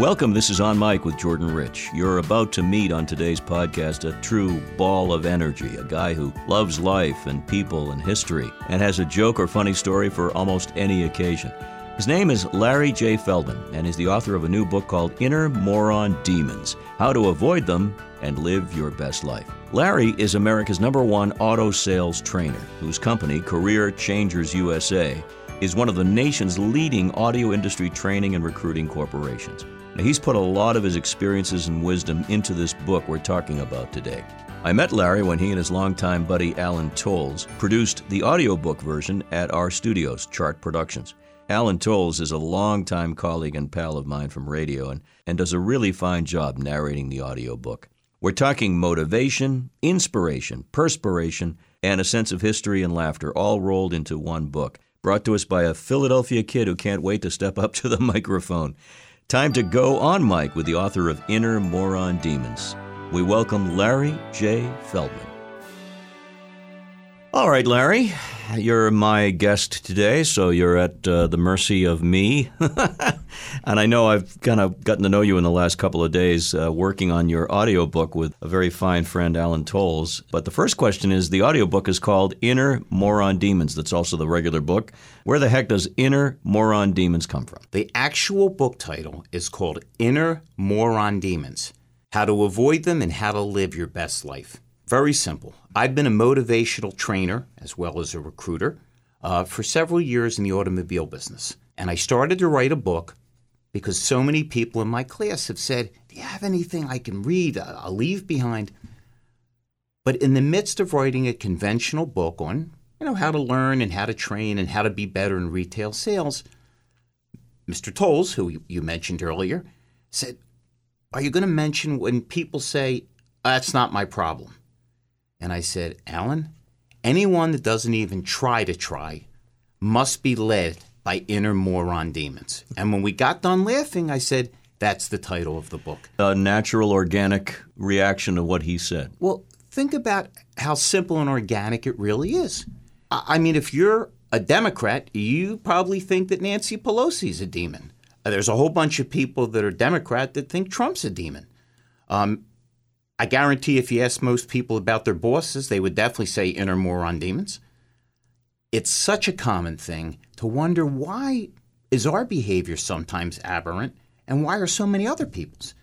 Welcome. This is On Mic with Jordan Rich. You're about to meet on today's podcast a true ball of energy, a guy who loves life and people and history and has a joke or funny story for almost any occasion. His name is Larry J. Feldman, and he's the author of a new book called Inner Moron Demons How to Avoid Them and Live Your Best Life. Larry is America's number one auto sales trainer, whose company, Career Changers USA, is one of the nation's leading audio industry training and recruiting corporations. He's put a lot of his experiences and wisdom into this book we're talking about today. I met Larry when he and his longtime buddy Alan Tolz produced the audiobook version at our studios, Chart Productions. Alan Tolz is a longtime colleague and pal of mine from radio and, and does a really fine job narrating the audiobook. We're talking motivation, inspiration, perspiration, and a sense of history and laughter all rolled into one book, brought to us by a Philadelphia kid who can't wait to step up to the microphone. Time to go on mic with the author of Inner Moron Demons. We welcome Larry J. Feldman. All right, Larry, you're my guest today, so you're at uh, the mercy of me. and I know I've kind of gotten to know you in the last couple of days uh, working on your audiobook with a very fine friend, Alan Tolz. But the first question is the audiobook is called Inner Moron Demons. That's also the regular book. Where the heck does Inner Moron Demons come from? The actual book title is called Inner Moron Demons How to Avoid Them and How to Live Your Best Life. Very simple. I've been a motivational trainer as well as a recruiter uh, for several years in the automobile business. And I started to write a book because so many people in my class have said, Do you have anything I can read? I'll leave behind. But in the midst of writing a conventional book on you know, how to learn and how to train and how to be better in retail sales, Mr. Tolz, who you mentioned earlier, said, Are you going to mention when people say, That's not my problem? And I said, Alan, anyone that doesn't even try to try must be led by inner moron demons. And when we got done laughing, I said, that's the title of the book. A natural, organic reaction to what he said. Well, think about how simple and organic it really is. I mean, if you're a Democrat, you probably think that Nancy Pelosi's a demon. There's a whole bunch of people that are Democrat that think Trump's a demon. Um, I guarantee if you ask most people about their bosses, they would definitely say inner moron demons. It's such a common thing to wonder why is our behavior sometimes aberrant and why are so many other people's?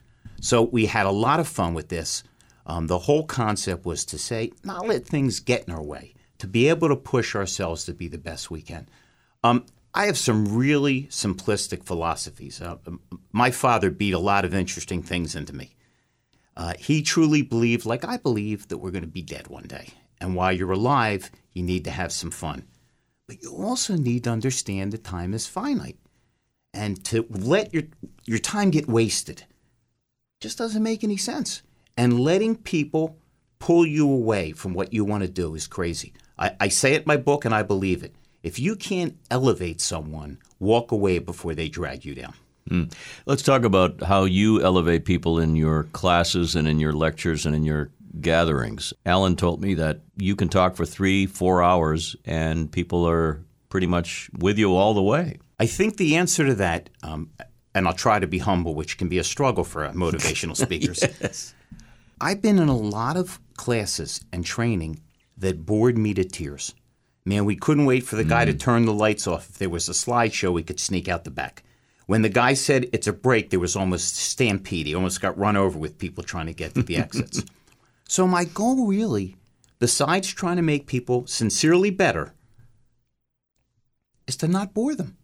So we had a lot of fun with this. Um, the whole concept was to say, not let things get in our way, to be able to push ourselves to be the best we can. Um, I have some really simplistic philosophies. Uh, my father beat a lot of interesting things into me. Uh, he truly believed, like I believe, that we're going to be dead one day. And while you're alive, you need to have some fun. But you also need to understand that time is finite. And to let your, your time get wasted just doesn't make any sense. And letting people pull you away from what you want to do is crazy. I, I say it in my book and I believe it. If you can't elevate someone, walk away before they drag you down. Mm. Let's talk about how you elevate people in your classes and in your lectures and in your gatherings. Alan told me that you can talk for three, four hours, and people are pretty much with you all the way. I think the answer to that, um, and I'll try to be humble, which can be a struggle for motivational speakers. yes. I've been in a lot of classes and training that bored me to tears. Man, we couldn't wait for the guy mm. to turn the lights off. If there was a slideshow, we could sneak out the back. When the guy said it's a break, there was almost stampede. He almost got run over with people trying to get to the exits. So my goal really, besides trying to make people sincerely better, is to not bore them.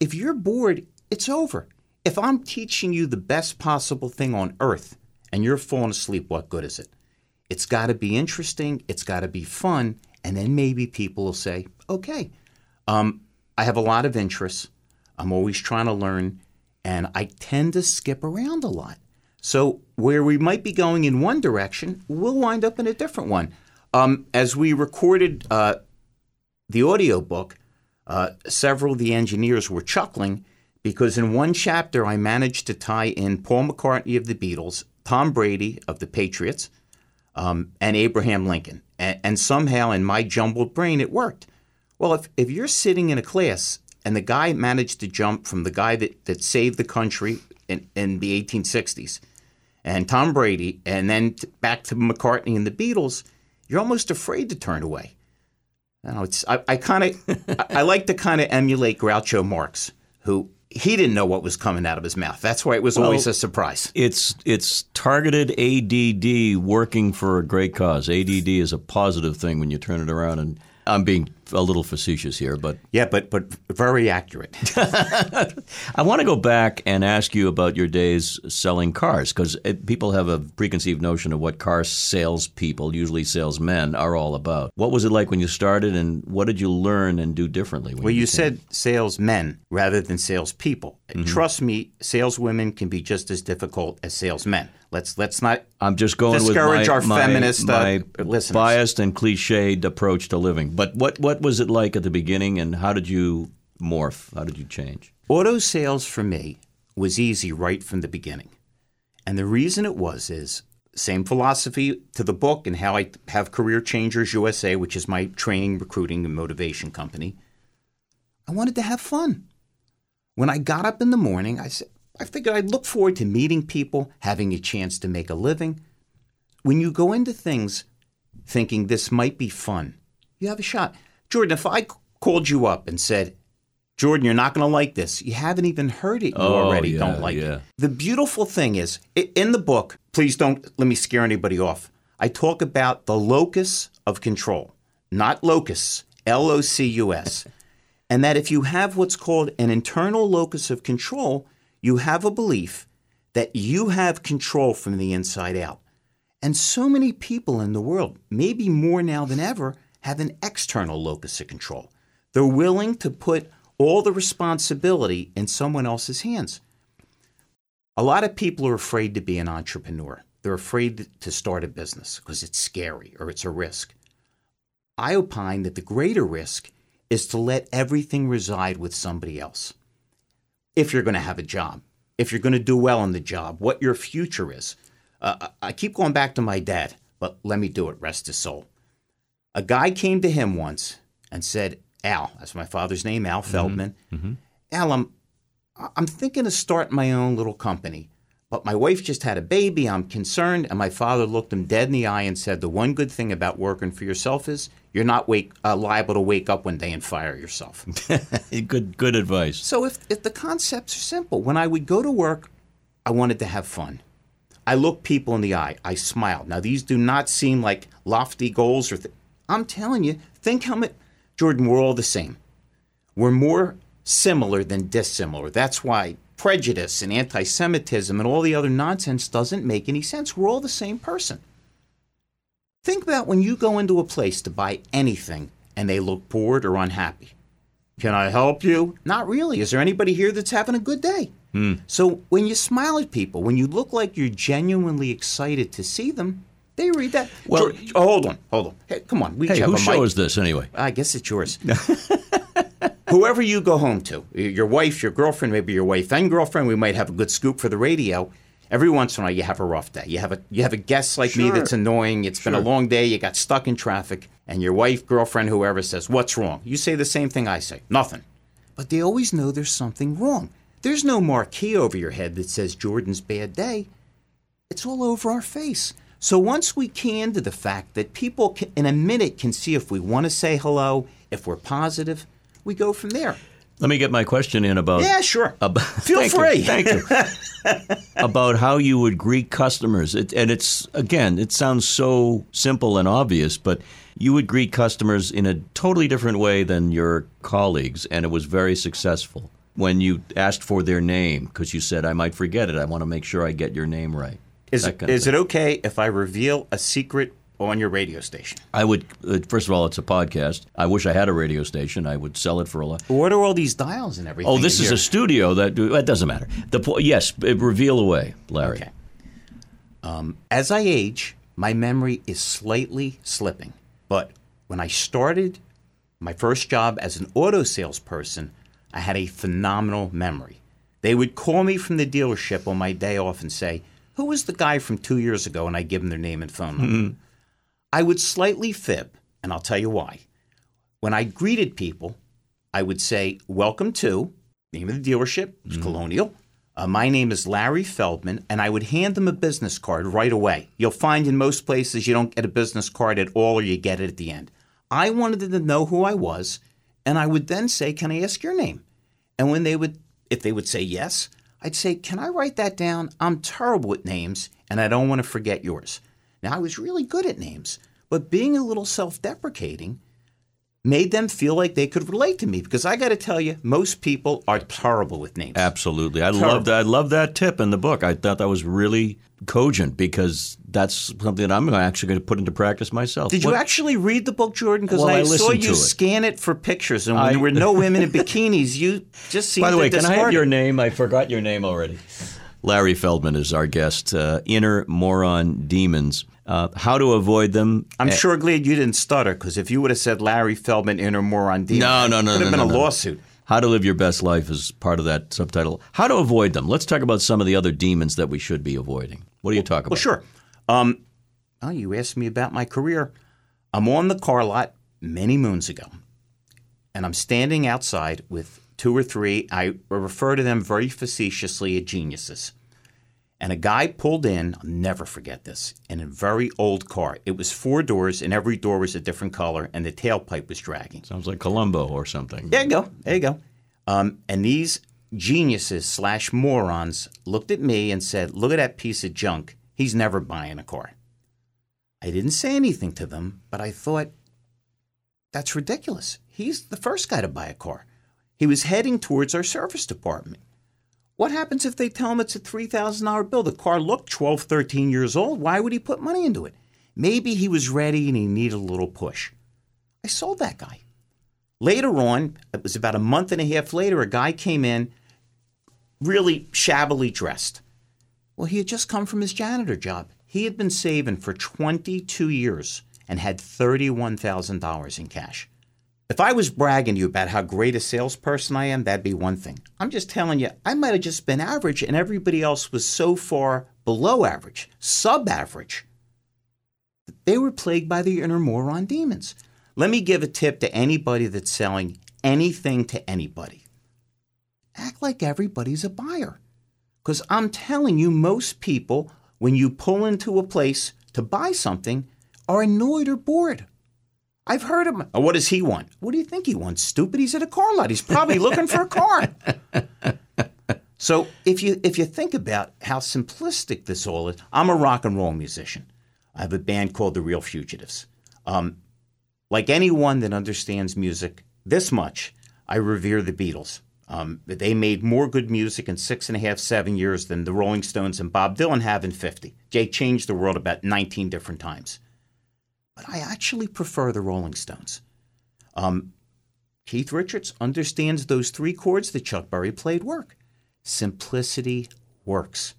If you're bored, it's over. If I'm teaching you the best possible thing on earth and you're falling asleep, what good is it? It's got to be interesting, it's got to be fun, and then maybe people will say, okay. Um, I have a lot of interests. I'm always trying to learn, and I tend to skip around a lot. So where we might be going in one direction, we'll wind up in a different one. Um, as we recorded uh, the audio book, uh, several of the engineers were chuckling because in one chapter I managed to tie in Paul McCartney of the Beatles, Tom Brady of the Patriots, um, and Abraham Lincoln. And, and somehow in my jumbled brain it worked. Well, if, if you're sitting in a class and the guy managed to jump from the guy that, that saved the country in, in the 1860s, and Tom Brady, and then t- back to McCartney and the Beatles, you're almost afraid to turn away. You know, it's I, I kind of I, I like to kind of emulate Groucho Marx, who he didn't know what was coming out of his mouth. That's why it was always a surprise. It's it's targeted ADD working for a great cause. ADD is a positive thing when you turn it around, and I'm being a little facetious here, but Yeah, but but very accurate. I want to go back and ask you about your days selling cars because people have a preconceived notion of what car salespeople, usually salesmen, are all about. What was it like when you started, and what did you learn and do differently? When Well, you became- said salesmen rather than salespeople. Trust me, saleswomen can be just as difficult as salesmen. Let's let's not. I'm just going discourage with my, our my, feminist, uh, my listeners. biased and cliched approach to living. But what what was it like at the beginning, and how did you morph? How did you change? Auto sales for me was easy right from the beginning, and the reason it was is same philosophy to the book and how I have Career Changers USA, which is my training, recruiting, and motivation company. I wanted to have fun. When I got up in the morning, I said, I figured I'd look forward to meeting people, having a chance to make a living. When you go into things thinking this might be fun, you have a shot. Jordan, if I called you up and said, Jordan, you're not going to like this. You haven't even heard it. You Oh, already yeah, don't like yeah. it. The beautiful thing is, in the book, please don't let me scare anybody off. I talk about the locus of control, not locus, L O C U S. and that if you have what's called an internal locus of control, you have a belief that you have control from the inside out. And so many people in the world, maybe more now than ever, have an external locus of control. They're willing to put all the responsibility in someone else's hands. A lot of people are afraid to be an entrepreneur. They're afraid to start a business because it's scary or it's a risk. I opine that the greater risk is to let everything reside with somebody else. If you're going to have a job, if you're going to do well in the job, what your future is. Uh, I I keep going back to my dad, but let me do it, rest his soul. A guy came to him once and said, Al, that's my father's name, Al Feldman. Al, I'm, I'm thinking of starting my own little company, but my wife just had a baby. I'm concerned. And my father looked him dead in the eye and said, The one good thing about working for yourself is you're not wake, uh, liable to wake up one day and fire yourself. good good advice. So if, if the concepts are simple, when I would go to work, I wanted to have fun. I looked people in the eye. I smiled. Now these do not seem like lofty goals or. Th- I'm telling you, think how much. Jordan, we're all the same. We're more similar than dissimilar. That's why prejudice and anti-Semitism and all the other nonsense doesn't make any sense. We're all the same person. Think about when you go into a place to buy anything and they look bored or unhappy. Can I help you? Not really. Is there anybody here that's having a good day? Hmm. So when you smile at people, when you look like you're genuinely excited to see them, they read that. Well- George- oh, hold on, hold on. Hey, come on. We Hey, have whose a mic. is this anyway? I guess it's yours. Whoever you go home to, your wife, your girlfriend, maybe your wife and girlfriend, we might have a good scoop for the radio. Every once in a while, you have a rough day. You have a you have a guest like me that's annoying. It's been a long day. You got stuck in traffic, and your wife, girlfriend, whoever says, "What's wrong?" You say the same thing I say, "Nothing." But they always know there's something wrong. There's no marquee over your head that says Jordan's bad day. It's all over our face. So once we can to the fact that people can, in a minute can see if we want to say hello, if we're positive, we go from there. Let me get my question in about Yeah, sure. About, Feel thank you, free. thank you. about how you would greet customers. It, and it's, again, it sounds so simple and obvious, but you would greet customers in a totally different way than your colleagues, and it was very successful. When you asked for their name, because you said, I might forget it, I want to make sure I get your name right. Is, it, is it okay if I reveal a secret on your radio station? I would, uh, first of all, it's a podcast. I wish I had a radio station. I would sell it for a lot. What are all these dials and everything? Oh, this is here? a studio that it doesn't matter. The po- yes, reveal away, Larry. Okay. Um, as I age, my memory is slightly slipping. But when I started my first job as an auto salesperson, I had a phenomenal memory. They would call me from the dealership on my day off and say, Who was the guy from two years ago? And I give them their name and phone number. I would slightly fib, and I'll tell you why. When I greeted people, I would say, Welcome to, name of the dealership, it was Colonial. Uh, my name is Larry Feldman, and I would hand them a business card right away. You'll find in most places you don't get a business card at all or you get it at the end. I wanted them to know who I was, and I would then say, Can I ask your name? And when they would, if they would say yes, I'd say, Can I write that down? I'm terrible at names, and I don't want to forget yours. Now, I was really good at names, but being a little self deprecating, made them feel like they could relate to me because I got to tell you, most people are terrible with names. Absolutely, I love that. I love that tip in the book. I thought that was really cogent because that's something that I'm actually going to put into practice myself. Did What- you actually read the book, Jordan? Because Well, I I, saw you it. scan it for pictures, and when I- there were no women in bikinis, you just seemed By the way, can I have your name? I forgot your name already. Larry Feldman is our guest. Uh, Inner moron demons. Uh, how to avoid them? I'm sure glad you didn't stutter because if you would have said Larry Feldman, inner moron demon, No, no, no, it would have no, been no, a no. lawsuit. How to live your best life is part of that subtitle. How to avoid them. Let's talk about some of the other demons that we should be avoiding. What do you talk about? Well, sure. Um, oh, you asked me about my career. I'm on the car lot many moons ago, and I'm standing outside with two or three. I refer to them very facetiously as geniuses. And a guy pulled in, I'll never forget this, in a very old car. It was four doors, and every door was a different color, and the tailpipe was dragging. Sounds like Columbo or something. There you go. There you go. Um, and these geniuses slash morons looked at me and said, Look at that piece of junk. He's never buying a car. I didn't say anything to them, but I thought, That's ridiculous. He's the first guy to buy a car. He was heading towards our service department. What happens if they tell him it's a $3,000 bill? The car looked 12, 13 years old. Why would he put money into it? Maybe he was ready and he needed a little push. I sold that guy. Later on, it was about a month and a half later, a guy came in really shabbily dressed. Well, he had just come from his janitor job. He had been saving for 22 years and had $31,000 in cash. If I was bragging to you about how great a salesperson I am, that'd be one thing. I'm just telling you, I might have just been average and everybody else was so far below average, sub average. They were plagued by the inner moron demons. Let me give a tip to anybody that's selling anything to anybody. Act like everybody's a buyer. Because I'm telling you, most people, when you pull into a place to buy something, are annoyed or bored. I've heard him. What does he want? What do you think he wants? Stupid. He's at a car lot. He's probably looking for a car. So if you if you think about how simplistic this all is, I'm a rock and roll musician. I have a band called the Real Fugitives. Um, like anyone that understands music this much, I revere the Beatles. Um, they made more good music in six and a half, seven years than the Rolling Stones and Bob Dylan have in 50. They changed the world about 19 different times. But I actually prefer the Rolling Stones. Um, Keith Richards understands those three chords that Chuck Berry played work. Simplicity works.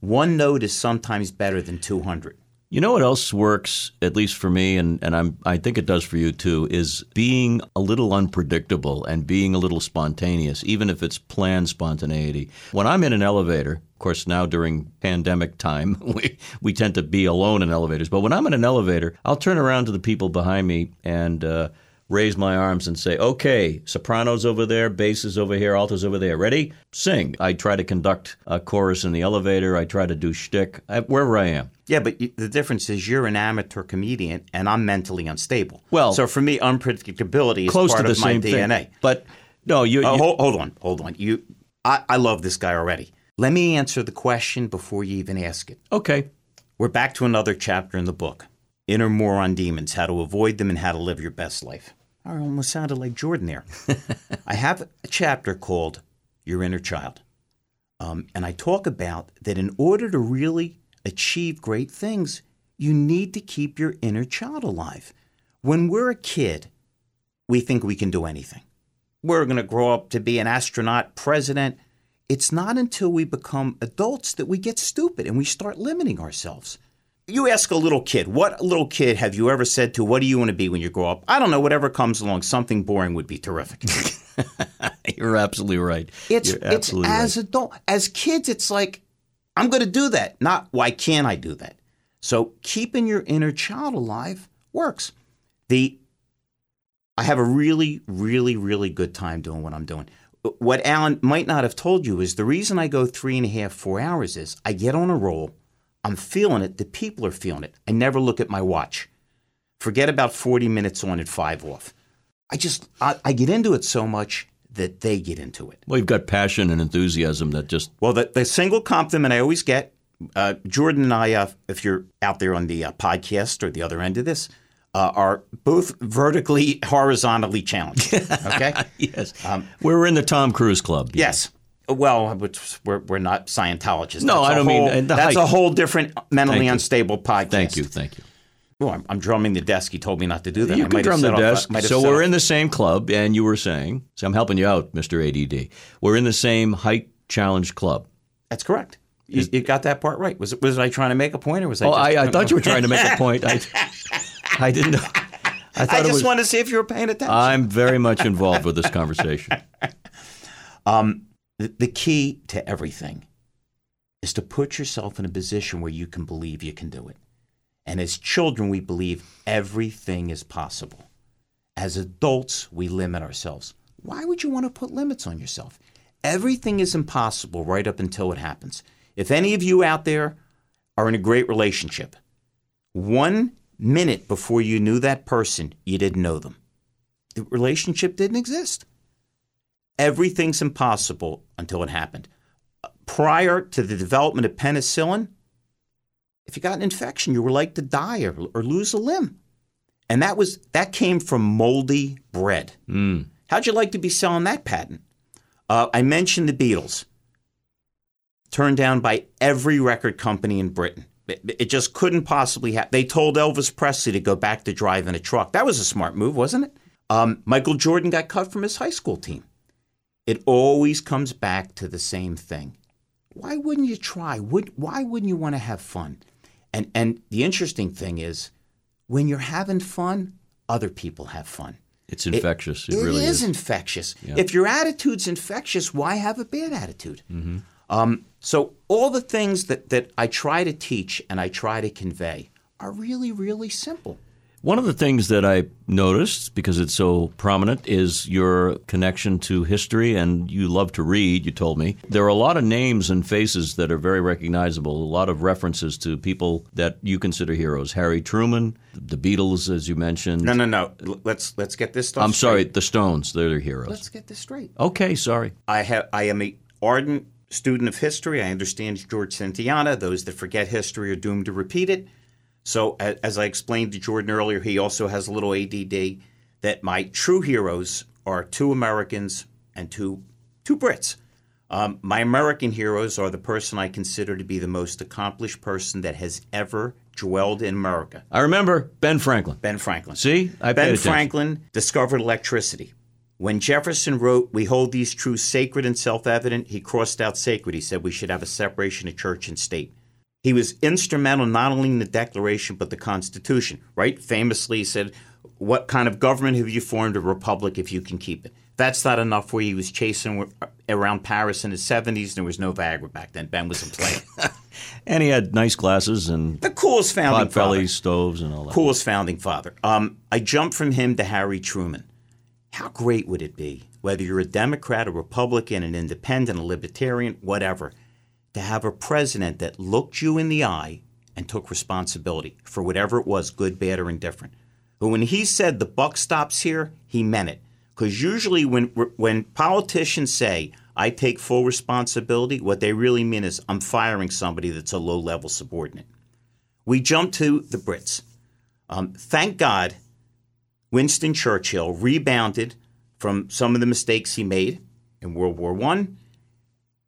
One note is sometimes better than 200. You know what else works, at least for me, and, and I'm, I think it does for you too, is being a little unpredictable and being a little spontaneous, even if it's planned spontaneity. When I'm in an elevator, of course, now during pandemic time, we, we tend to be alone in elevators, but when I'm in an elevator, I'll turn around to the people behind me and uh, raise my arms and say, okay, sopranos over there, basses over here, altos over there. Ready? Sing. I try to conduct a chorus in the elevator. I try to do shtick I, wherever I am. Yeah, but y- the difference is you're an amateur comedian and I'm mentally unstable. Well- so for me, unpredictability is Close part to the of my same DNA. thing. But no, you. Oh, you- hold, hold on, hold on. You, I, I love this guy already. Let me answer the question before you even ask it. okay. We're back to another chapter in the book Inner Moron Demons How to Avoid Them and How to Live Your Best Life. I almost sounded like Jordan there. I have a chapter called Your Inner Child. Um, and I talk about that in order to really achieve great things, you need to keep your inner child alive. When we're a kid, we think we can do anything. We're going to grow up to be an astronaut, president. It's not until we become adults that we get stupid and we start limiting ourselves. You ask a little kid, what little kid have you ever said to, what do you want to be when you grow up? I don't know, whatever comes along, something boring would be terrific. You're absolutely right. It's You're it's absolutely as right. adult as kids, it's like I'm going to do that. Not why can't I do that? So keeping your inner child alive works. The I have a really, really, really good time doing what I'm doing. what Alan might not have told you is the reason I go three and a half, four hours is I get on a roll, I'm feeling it, the people are feeling it. I never look at my watch. Forget about 40 minutes on and five off. I just, I, I get into it so much that they get into it. Well, you've got passion and enthusiasm that just. Well, the, the single compliment I always get, uh, Jordan and I, uh, if you're out there on the uh, podcast or the other end of this, uh, are both vertically, horizontally challenged. Okay. yes. Um, we're in the Tom Cruise Club. Yes. Well, we're, we're not Scientologists. No, that's I don't whole, mean that's height. a whole different mentally unstable podcast. Thank you. Thank you. Oh, I'm, I'm, drumming the desk. He told me not to do that. You I can drum the off, desk. So we're off. in the same club, and you were saying, so I'm helping you out, Mr. ADD. We're in the same height challenge club. That's correct. You, you, got that part right. Was was I trying to make a point, or was I? Oh, I, I thought you were trying to make a point. I, I didn't know. I, I just was, wanted to see if you were paying attention. I'm very much involved with this conversation. Um, the, key to everything is to put yourself in a position where you can believe you can do it. And as children, we believe everything is possible. As adults, we limit ourselves. Why would you want to put limits on yourself? Everything is impossible right up until it happens. If any of you out there are in a great relationship, one minute before you knew that person, you didn't know them. The relationship didn't exist. Everything's impossible until it happened. Prior to the development of penicillin, if you got an infection, you were like to die or, or lose a limb. And that was that came from moldy bread. Mm. How'd you like to be selling that patent? Uh, I mentioned the Beatles, turned down by every record company in Britain. It, it just couldn't possibly happen. They told Elvis Presley to go back to driving a truck. That was a smart move, wasn't it? Um, Michael Jordan got cut from his high school team. It always comes back to the same thing. Why wouldn't you try? Would, why wouldn't you want to have fun? And, and the interesting thing is, when you're having fun, other people have fun. It's infectious. It, it really is, is. infectious. Yeah. If your attitude's infectious, why have a bad attitude? Mm-hmm. Um, so all the things that, that I try to teach and I try to convey are really, really simple. One of the things that I noticed, because it's so prominent, is your connection to history, and you love to read, you told me. There are a lot of names and faces that are very recognizable, a lot of references to people that you consider heroes. Harry Truman, the Beatles, as you mentioned. No, no, no. Let's let's get this stuff I'm straight. sorry, the Stones, they're their heroes. Let's get this straight. Okay, sorry. I have I am a ardent student of history. I understand George Santayana. Those that forget history are doomed to repeat it. So, as I explained to Jordan earlier, he also has a little ADD that my true heroes are two Americans and two two Brits. Um, my American heroes are the person I consider to be the most accomplished person that has ever dwelled in America. I remember Ben Franklin. Ben Franklin. See, I Ben attention. Franklin discovered electricity. When Jefferson wrote, We hold these truths sacred and self evident, he crossed out sacred. He said we should have a separation of church and state. He was instrumental not only in the Declaration but the Constitution, right? Famously said, What kind of government have you formed? A republic if you can keep it. That's not enough where. He was chasing around Paris in the 70s. There was no Viagra back then. Ben was a play. and he had nice glasses and the coolest founding father. stoves and all that. Coolest founding father. Um, I jumped from him to Harry Truman. How great would it be, whether you're a Democrat, a Republican, an independent, a libertarian, whatever, to have a president that looked you in the eye and took responsibility for whatever it was, good, bad, or indifferent. But when he said the buck stops here, he meant it. Because usually when when politicians say I take full responsibility, what they really mean is I'm firing somebody that's a low level subordinate. We jump to the Brits. Um, thank God, Winston Churchill rebounded from some of the mistakes he made in World War One.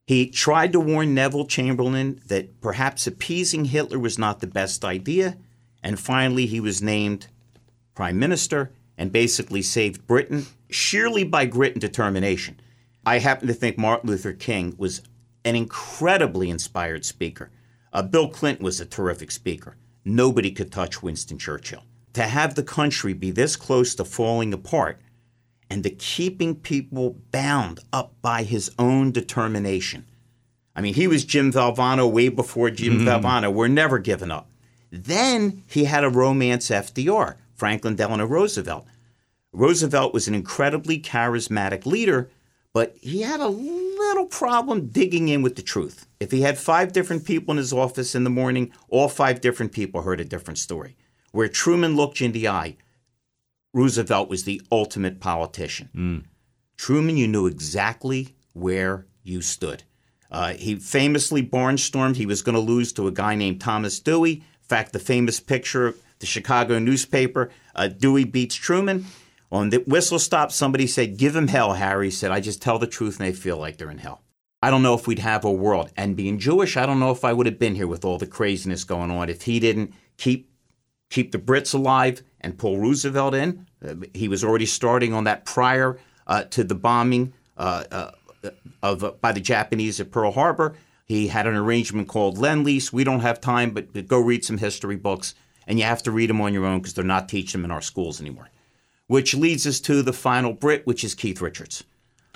He tried to warn Neville Chamberlain that perhaps appeasing Hitler was not the best idea, and finally he was named prime minister and basically saved Britain sheerly by grit and determination. I happen to think Martin Luther King was an incredibly inspired speaker. Uh, Bill Clinton was a terrific speaker. Nobody could touch Winston Churchill. To have the country be this close to falling apart and to keeping people bound up by his own determination. I mean, he was Jim Valvano way before Jim mm-hmm. Valvano. We're never giving up. Then he had a romance FDR, Franklin Delano Roosevelt. Roosevelt was an incredibly charismatic leader, but he had a little problem digging in with the truth. If he had five different people in his office in the morning, all five different people heard a different story. Where Truman looked you in the eye, Roosevelt was the ultimate politician. Truman, you knew exactly where you stood. Uh, he famously barnstormed he was going to lose to a guy named Thomas Dewey. In fact, the famous picture, of the Chicago newspaper, uh, Dewey beats Truman. On the whistle stop, somebody said, Give him hell, Harry. He said, I just tell the truth and they feel like they're in hell. I don't know if we'd have a world. And being Jewish, I don't know if I would have been here with all the craziness going on if he didn't keep keep the Brits alive and pull Roosevelt in. He was already starting on that prior uh, to the bombing uh, uh, of by the Japanese at Pearl Harbor. He had an arrangement called Lend Lease. We don't have time, but, but go read some history books, and you have to read them on your own because they're not teaching them in our schools anymore. Which leads us to the final Brit, which is Keith Richards.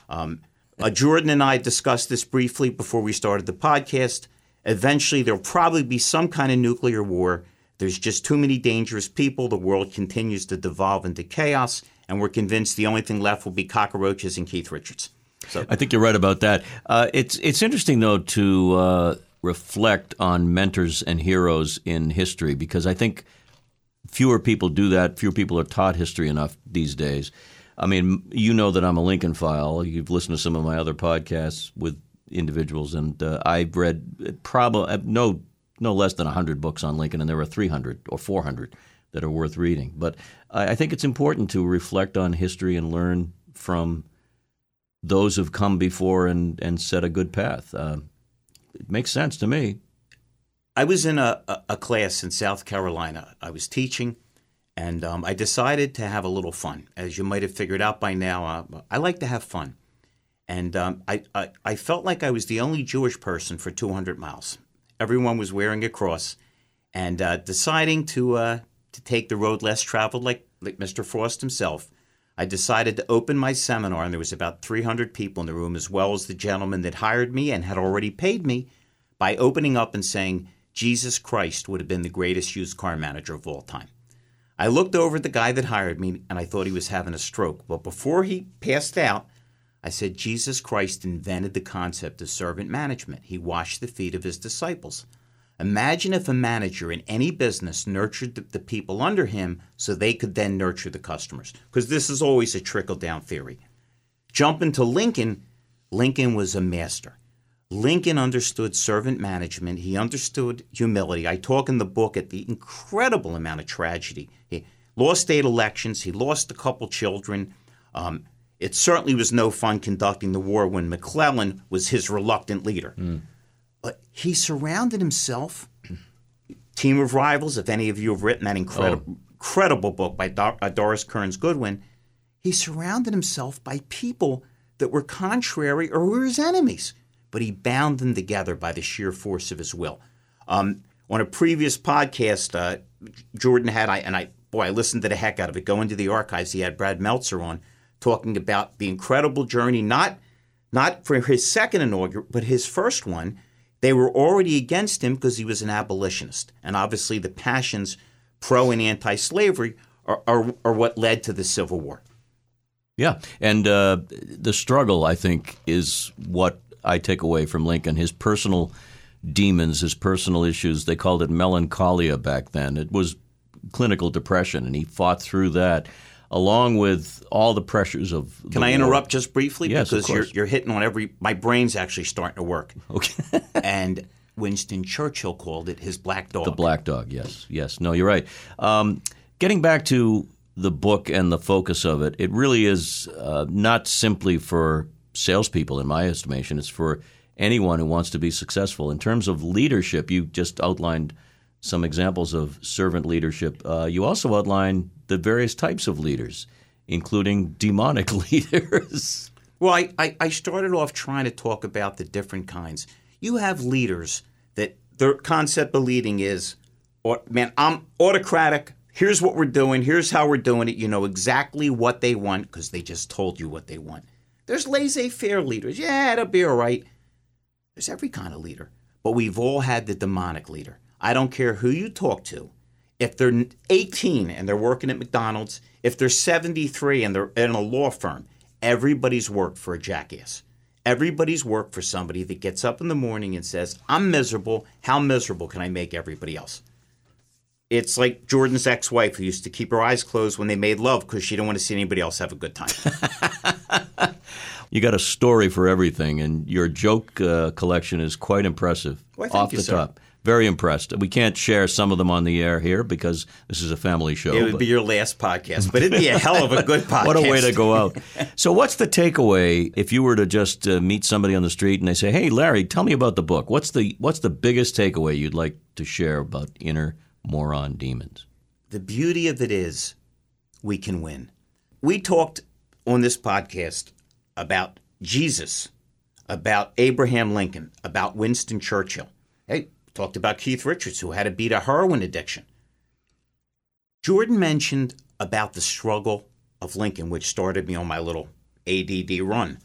Um, uh, Jordan and I discussed this briefly before we started the podcast. Eventually, there'll probably be some kind of nuclear war. There's just too many dangerous people. The world continues to devolve into chaos, and we're convinced the only thing left will be cockroaches and Keith Richards. So I think you're right about that. Uh, it's it's interesting though to uh, reflect on mentors and heroes in history because I think fewer people do that. Fewer people are taught history enough these days. I mean, you know that I'm a Lincoln file. You've listened to some of my other podcasts with individuals, and uh, I've read probably no no less than 100 books on Lincoln, and there are 300 or 400 that are worth reading. But I, think it's important to reflect on history and learn from those who've come before and, and set a good path. Uh, it makes sense to me. I was in a, a, a class in South Carolina. I was teaching, and um, I decided to have a little fun. As you might have figured out by now, uh, I like to have fun. And um, I, I, I felt like I was the only Jewish person for 200 miles. Everyone was wearing a cross, and uh, deciding to uh, to take the road less traveled, like like Mr. Frost himself. I decided to open my seminar, and there was about 300 people in the room, as well as the gentleman that hired me and had already paid me, by opening up and saying, Jesus Christ would have been the greatest used car manager of all time. I looked over at the guy that hired me, and I thought he was having a stroke. But before he passed out, I said, Jesus Christ invented the concept of servant management. He washed the feet of his disciples. Imagine if a manager in any business nurtured the, people under him so they could then nurture the customers. Because this is always a trickle down theory. Jump into Lincoln, Lincoln was a master. Lincoln understood servant management. He understood humility. I talk in the book at the incredible amount of tragedy. He lost eight elections. He lost a couple children. Um, it certainly was no fun conducting the war when McClellan was his reluctant leader. But he surrounded himself, Team of Rivals, if any of you have written that incredible, incredible book by Dor- uh, Doris Kearns Goodwin, he surrounded himself by people that were contrary or were his enemies, but he bound them together by the sheer force of his will. Um, on a previous podcast, uh, Jordan had, I and I, boy, I listened to the heck out of it. Go into the archives. He had Brad Meltzer on talking about the incredible journey, not not for his second inaugural, but his first one. They were already against him because he was an abolitionist, and obviously the passions pro and anti-slavery are, are, are what led to the Civil War. Yeah, and uh, the struggle, I think, is what I take away from Lincoln. His personal demons, his personal issues. They called it melancholia back then. It was clinical depression, and he fought through that, along with all the pressures of. Can I war. interrupt just briefly Yes, because you're you're hitting on every. My brain's actually starting to work. Okay. and Winston Churchill called it his black dog. The Black Dog, yes, yes. No, you're right. Um, getting back to the book and the focus of it, it really is uh, not simply for salespeople, in my estimation. It's for anyone who wants to be successful. In terms of leadership, you just outlined some examples of servant leadership. Uh, you also outline the various types of leaders, including demonic leaders. Well, I, I, I started off trying to talk about the different kinds. You have leaders that their concept of leading is, man, I'm autocratic. Here's what we're doing. Here's how we're doing it. You know exactly what they want because they just told you what they want. There's laissez faire leaders. Yeah, it'll be all right. There's every kind of leader. But we've all had the demonic leader. I don't care who you talk to. If they're 18 and they're working at McDonald's, if they're 73 and they're in a law firm, everybody's worked for a jackass. Everybody's worked for somebody that gets up in the morning and says, I'm miserable. How miserable can I make everybody else? It's like Jordan's ex wife who used to keep her eyes closed when they made love because she didn't want to see anybody else have a good time. you got a story for everything, and your joke uh, collection is quite impressive thank off the top. Very impressed. We can't share some of them on the air here because this is a family show. it would but- be your last podcast, but it'd be a hell of a good podcast. What a way to go out. So, what's the takeaway if you were to just uh, meet somebody on the street and they say, "Hey, Larry, tell me about the book." What's the what's the biggest takeaway you'd like to share about inner moron demons? The beauty of it is we can win. We talked on this podcast about Jesus, about Abraham Lincoln, about Winston Churchill. Hey, talked about Keith Richards, who had to beat a heroin addiction. Jordan mentioned about the struggle of Lincoln, which started me on my little ADD run.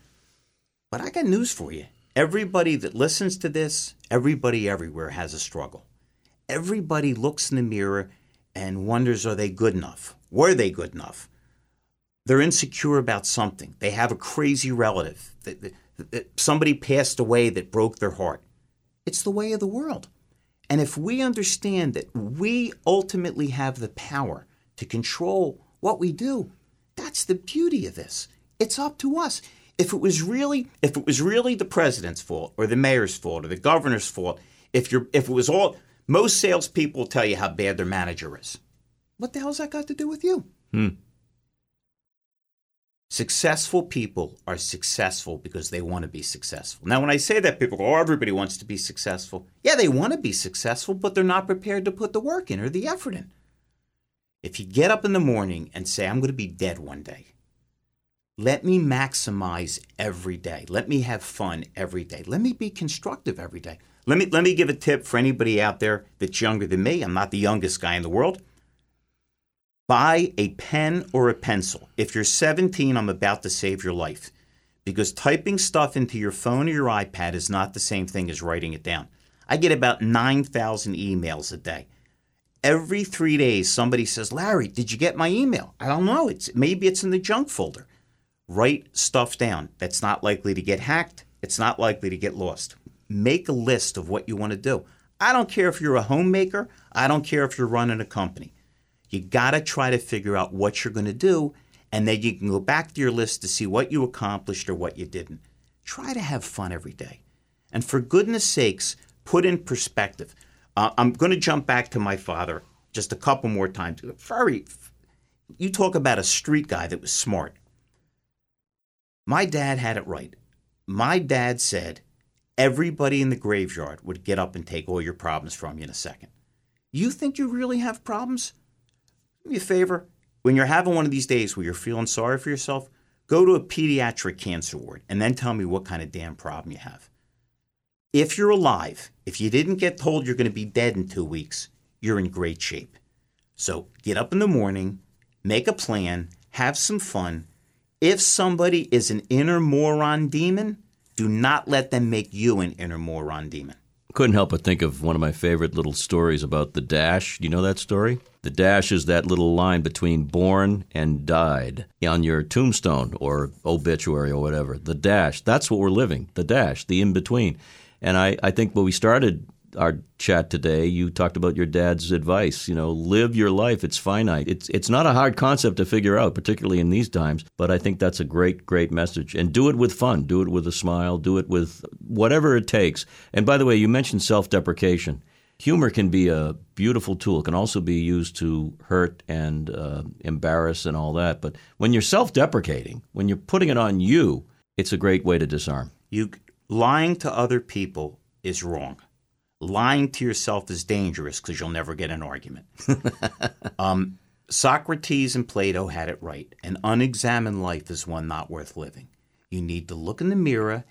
But I got news for you. Everybody that listens to this, everybody everywhere has a struggle. Everybody looks in the mirror and wonders are they good enough? Were they good enough? They're insecure about something. They have a crazy relative. Somebody passed away that broke their heart. It's the way of the world. And if we understand that we ultimately have the power to control what we do, that's the beauty of this. It's up to us. If it was really if it was really the president's fault or the mayor's fault or the governor's fault, if you're if it was all most salespeople tell you how bad their manager is. What the hell's that got to do with you? Hmm. Successful people are successful because they want to be successful. Now, when I say that, people go, oh, everybody wants to be successful. Yeah, they want to be successful, but they're not prepared to put the work in or the effort in. If you get up in the morning and say, I'm going to be dead one day, let me maximize every day. Let me have fun every day. Let me be constructive every day. Let me, let me give a tip for anybody out there that's younger than me. I'm not the youngest guy in the world. Buy a pen or a pencil. If you're 17, I'm about to save your life because typing stuff into your phone or your iPad is not the same thing as writing it down. I get about 9,000 emails a day. Every three days, somebody says, Larry, did you get my email? I don't know. It's maybe it's in the junk folder. Write stuff down that's not likely to get hacked. It's not likely to get lost. Make a list of what you want to do. I don't care if you're a homemaker. I don't care if you're running a company. You got to try to figure out what you're going to do, and then you can go back to your list to see what you accomplished or what you didn't. Try to have fun every day. And for goodness sakes, put in perspective. Uh, I'm going to jump back to my father just a couple more times. Very, you talk about a street guy that was smart. My dad had it right. My dad said everybody in the graveyard would get up and take all your problems from you in a second. You think you really have problems? Do me a favor. When you're having one of these days where you're feeling sorry for yourself, go to a pediatric cancer ward and then tell me what kind of damn problem you have. If you're alive, if you didn't get told you're going to be dead in two weeks, you're in great shape. So get up in the morning, make a plan, have some fun. If somebody is an inner moron demon, do not let them make you an inner moron demon. Couldn't help but think of one of my favorite little stories about the dash. You know that story? The dash is that little line between born and died on your tombstone or obituary or whatever. The dash. That's what we're living. The dash, the in between. And I, I think when we started our chat today, you talked about your dad's advice. You know, live your life. It's finite. It's it's not a hard concept to figure out, particularly in these times. But I think that's a great, great message. And do it with fun. Do it with a smile. Do it with whatever it takes. And by the way, you mentioned self-deprecation. Humor can be a beautiful tool. It can also be used to hurt and uh, embarrass and all that. But when you're self-deprecating, when you're putting it on you, it's a great way to disarm. You lying to other people is wrong. Lying to yourself is dangerous because you'll never get an argument. um, Socrates and Plato had it right. An unexamined life is one not worth living. You need to look in the mirror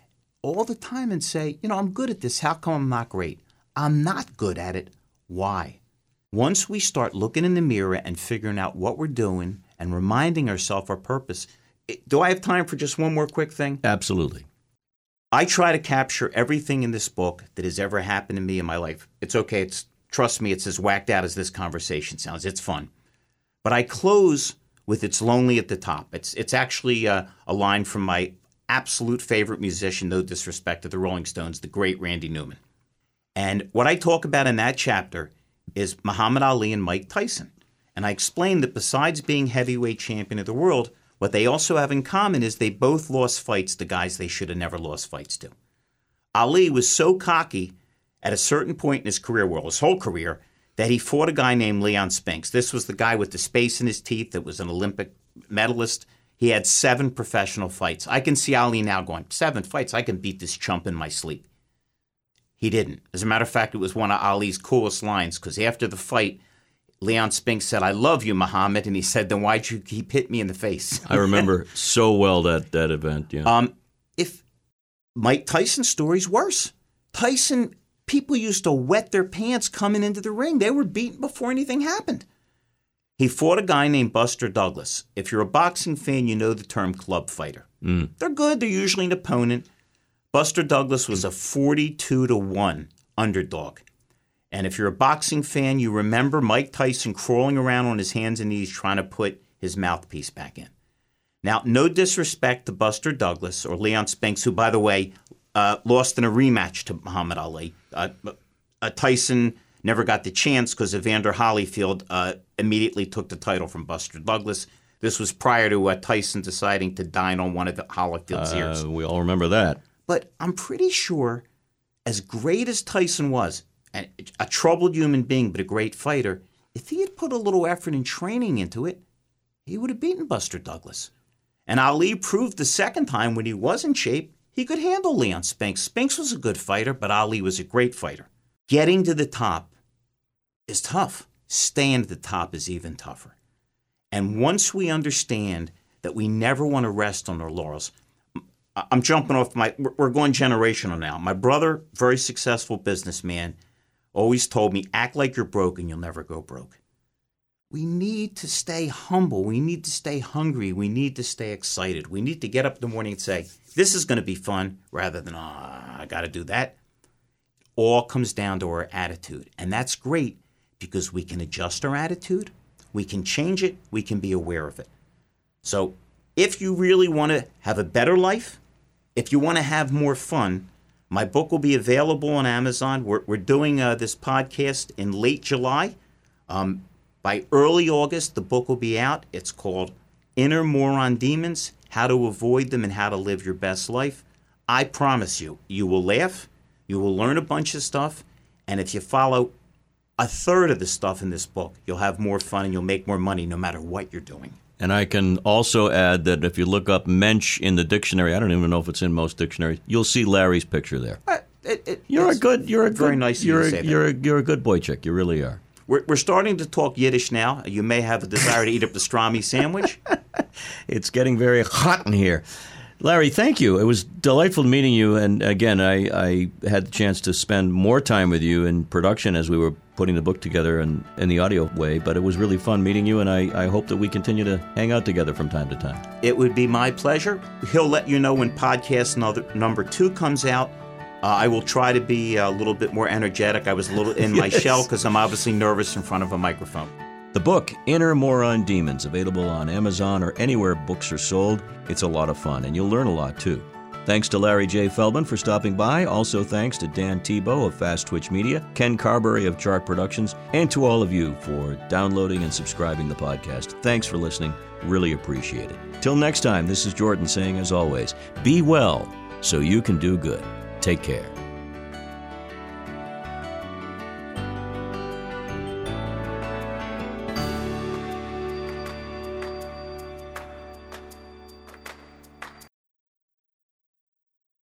all the time and say, you know, I'm good at this. How come I'm not great? I'm not good at it. Why? Once we start looking in the mirror and figuring out what we're doing and reminding ourselves our purpose, do I have time for just one more quick thing? Absolutely. I try to capture everything in this book that has ever happened to me in my life. It's okay. It's trust me, it's as whacked out as this conversation sounds. It's fun. But I close with It's Lonely at the Top. It's, it's actually uh, a line from my absolute favorite musician, no disrespect to the Rolling Stones, the great Randy Newman. And what I talk about in that chapter is Muhammad Ali and Mike Tyson. And I explain that besides being heavyweight champion of the world, what they also have in common is they both lost fights to guys they should have never lost fights to. Ali was so cocky at a certain point in his career, well, his whole career, that he fought a guy named Leon Spinks. This was the guy with the space in his teeth that was an Olympic medalist. He had seven professional fights. I can see Ali now going, seven fights, I can beat this chump in my sleep. He didn't. As a matter of fact, it was one of Ali's coolest lines because after the fight, Leon Spinks said, I love you, Muhammad. And he said, then why'd you keep hitting me in the face? I remember so well that, that event. Yeah. Um, if Mike Tyson's story's worse. Tyson, people used to wet their pants coming into the ring. They were beaten before anything happened. He fought a guy named Buster Douglas. If you're a boxing fan, you know the term club fighter. Mm. They're good, they're usually an opponent. Buster Douglas was a 42 to 1 underdog. And if you're a boxing fan, you remember Mike Tyson crawling around on his hands and knees trying to put his mouthpiece back in. Now, no disrespect to Buster Douglas or Leon Spinks, who, by the way, uh, lost in a rematch to Muhammad Ali. Uh, uh, Tyson never got the chance because Evander Holyfield uh, immediately took the title from Buster Douglas. This was prior to uh, Tyson deciding to dine on one of the Holyfield's Uh, ears. we all remember that. But I'm pretty sure, as great as Tyson was, and a troubled human being, but a great fighter, if he had put a little effort and training into it, he would have beaten Buster Douglas. And Ali proved the second time when he was in shape, he could handle Leon Spinks. Spinks was a good fighter, but Ali was a great fighter. Getting to the top is tough. Staying at the top is even tougher. And once we understand that we never want to rest on our laurels, I'm jumping off my, we're going generational now. My brother, very successful businessman, always told me, act like you're broke and you'll never go broke. We need to stay humble. We need to stay hungry. We need to stay excited. We need to get up in the morning and say, this is going to be fun rather than, ah, I got to do that. All comes down to our attitude. And that's great because we can adjust our attitude, we can change it, we can be aware of it. So if you really want to have a better life, if you want to have more fun, my book will be available on Amazon. We're, we're doing uh, this podcast in late July. Um, by early August, the book will be out. It's called Inner Moron Demons How to Avoid Them and How to Live Your Best Life. I promise you, you will laugh, you will learn a bunch of stuff, and if you follow a third of the stuff in this book, you'll have more fun and you'll make more money no matter what you're doing. And I can also add that if you look up mensch in the dictionary, I don't even know if it's in most dictionaries, you'll see Larry's picture there. Uh, it- it- You're a good, you're a very good, nice You're you a, you're a, you're a good boychik. You really are. We're, we're starting to talk Yiddish now. You may have a desire to eat a pastrami sandwich. It's getting very hot in here. Larry, thank you. It was delightful meeting you. And again, I, I had the chance to spend more time with you in production as we were putting the book together and in the audio way. But it was really fun meeting you, and I, I hope that we continue to hang out together from time to time. It would be my pleasure. He'll let you know when podcast number, two comes out. Uh, I will try to be a little bit more energetic. I was a little in my shell because I'm obviously nervous in front of a microphone. The book, Inner Moron Demons, available on Amazon or anywhere books are sold. It's a lot of fun, and you'll learn a lot too. Thanks to Larry J. Feldman for stopping by. Also, thanks to Dan Tebow of Fast Twitch Media, Ken Carberry of Chart Productions, and to all of you for downloading and subscribing the podcast. Thanks for listening. Really appreciate it. Till next time, this is Jordan saying, as always, be well so you can do good. Take care.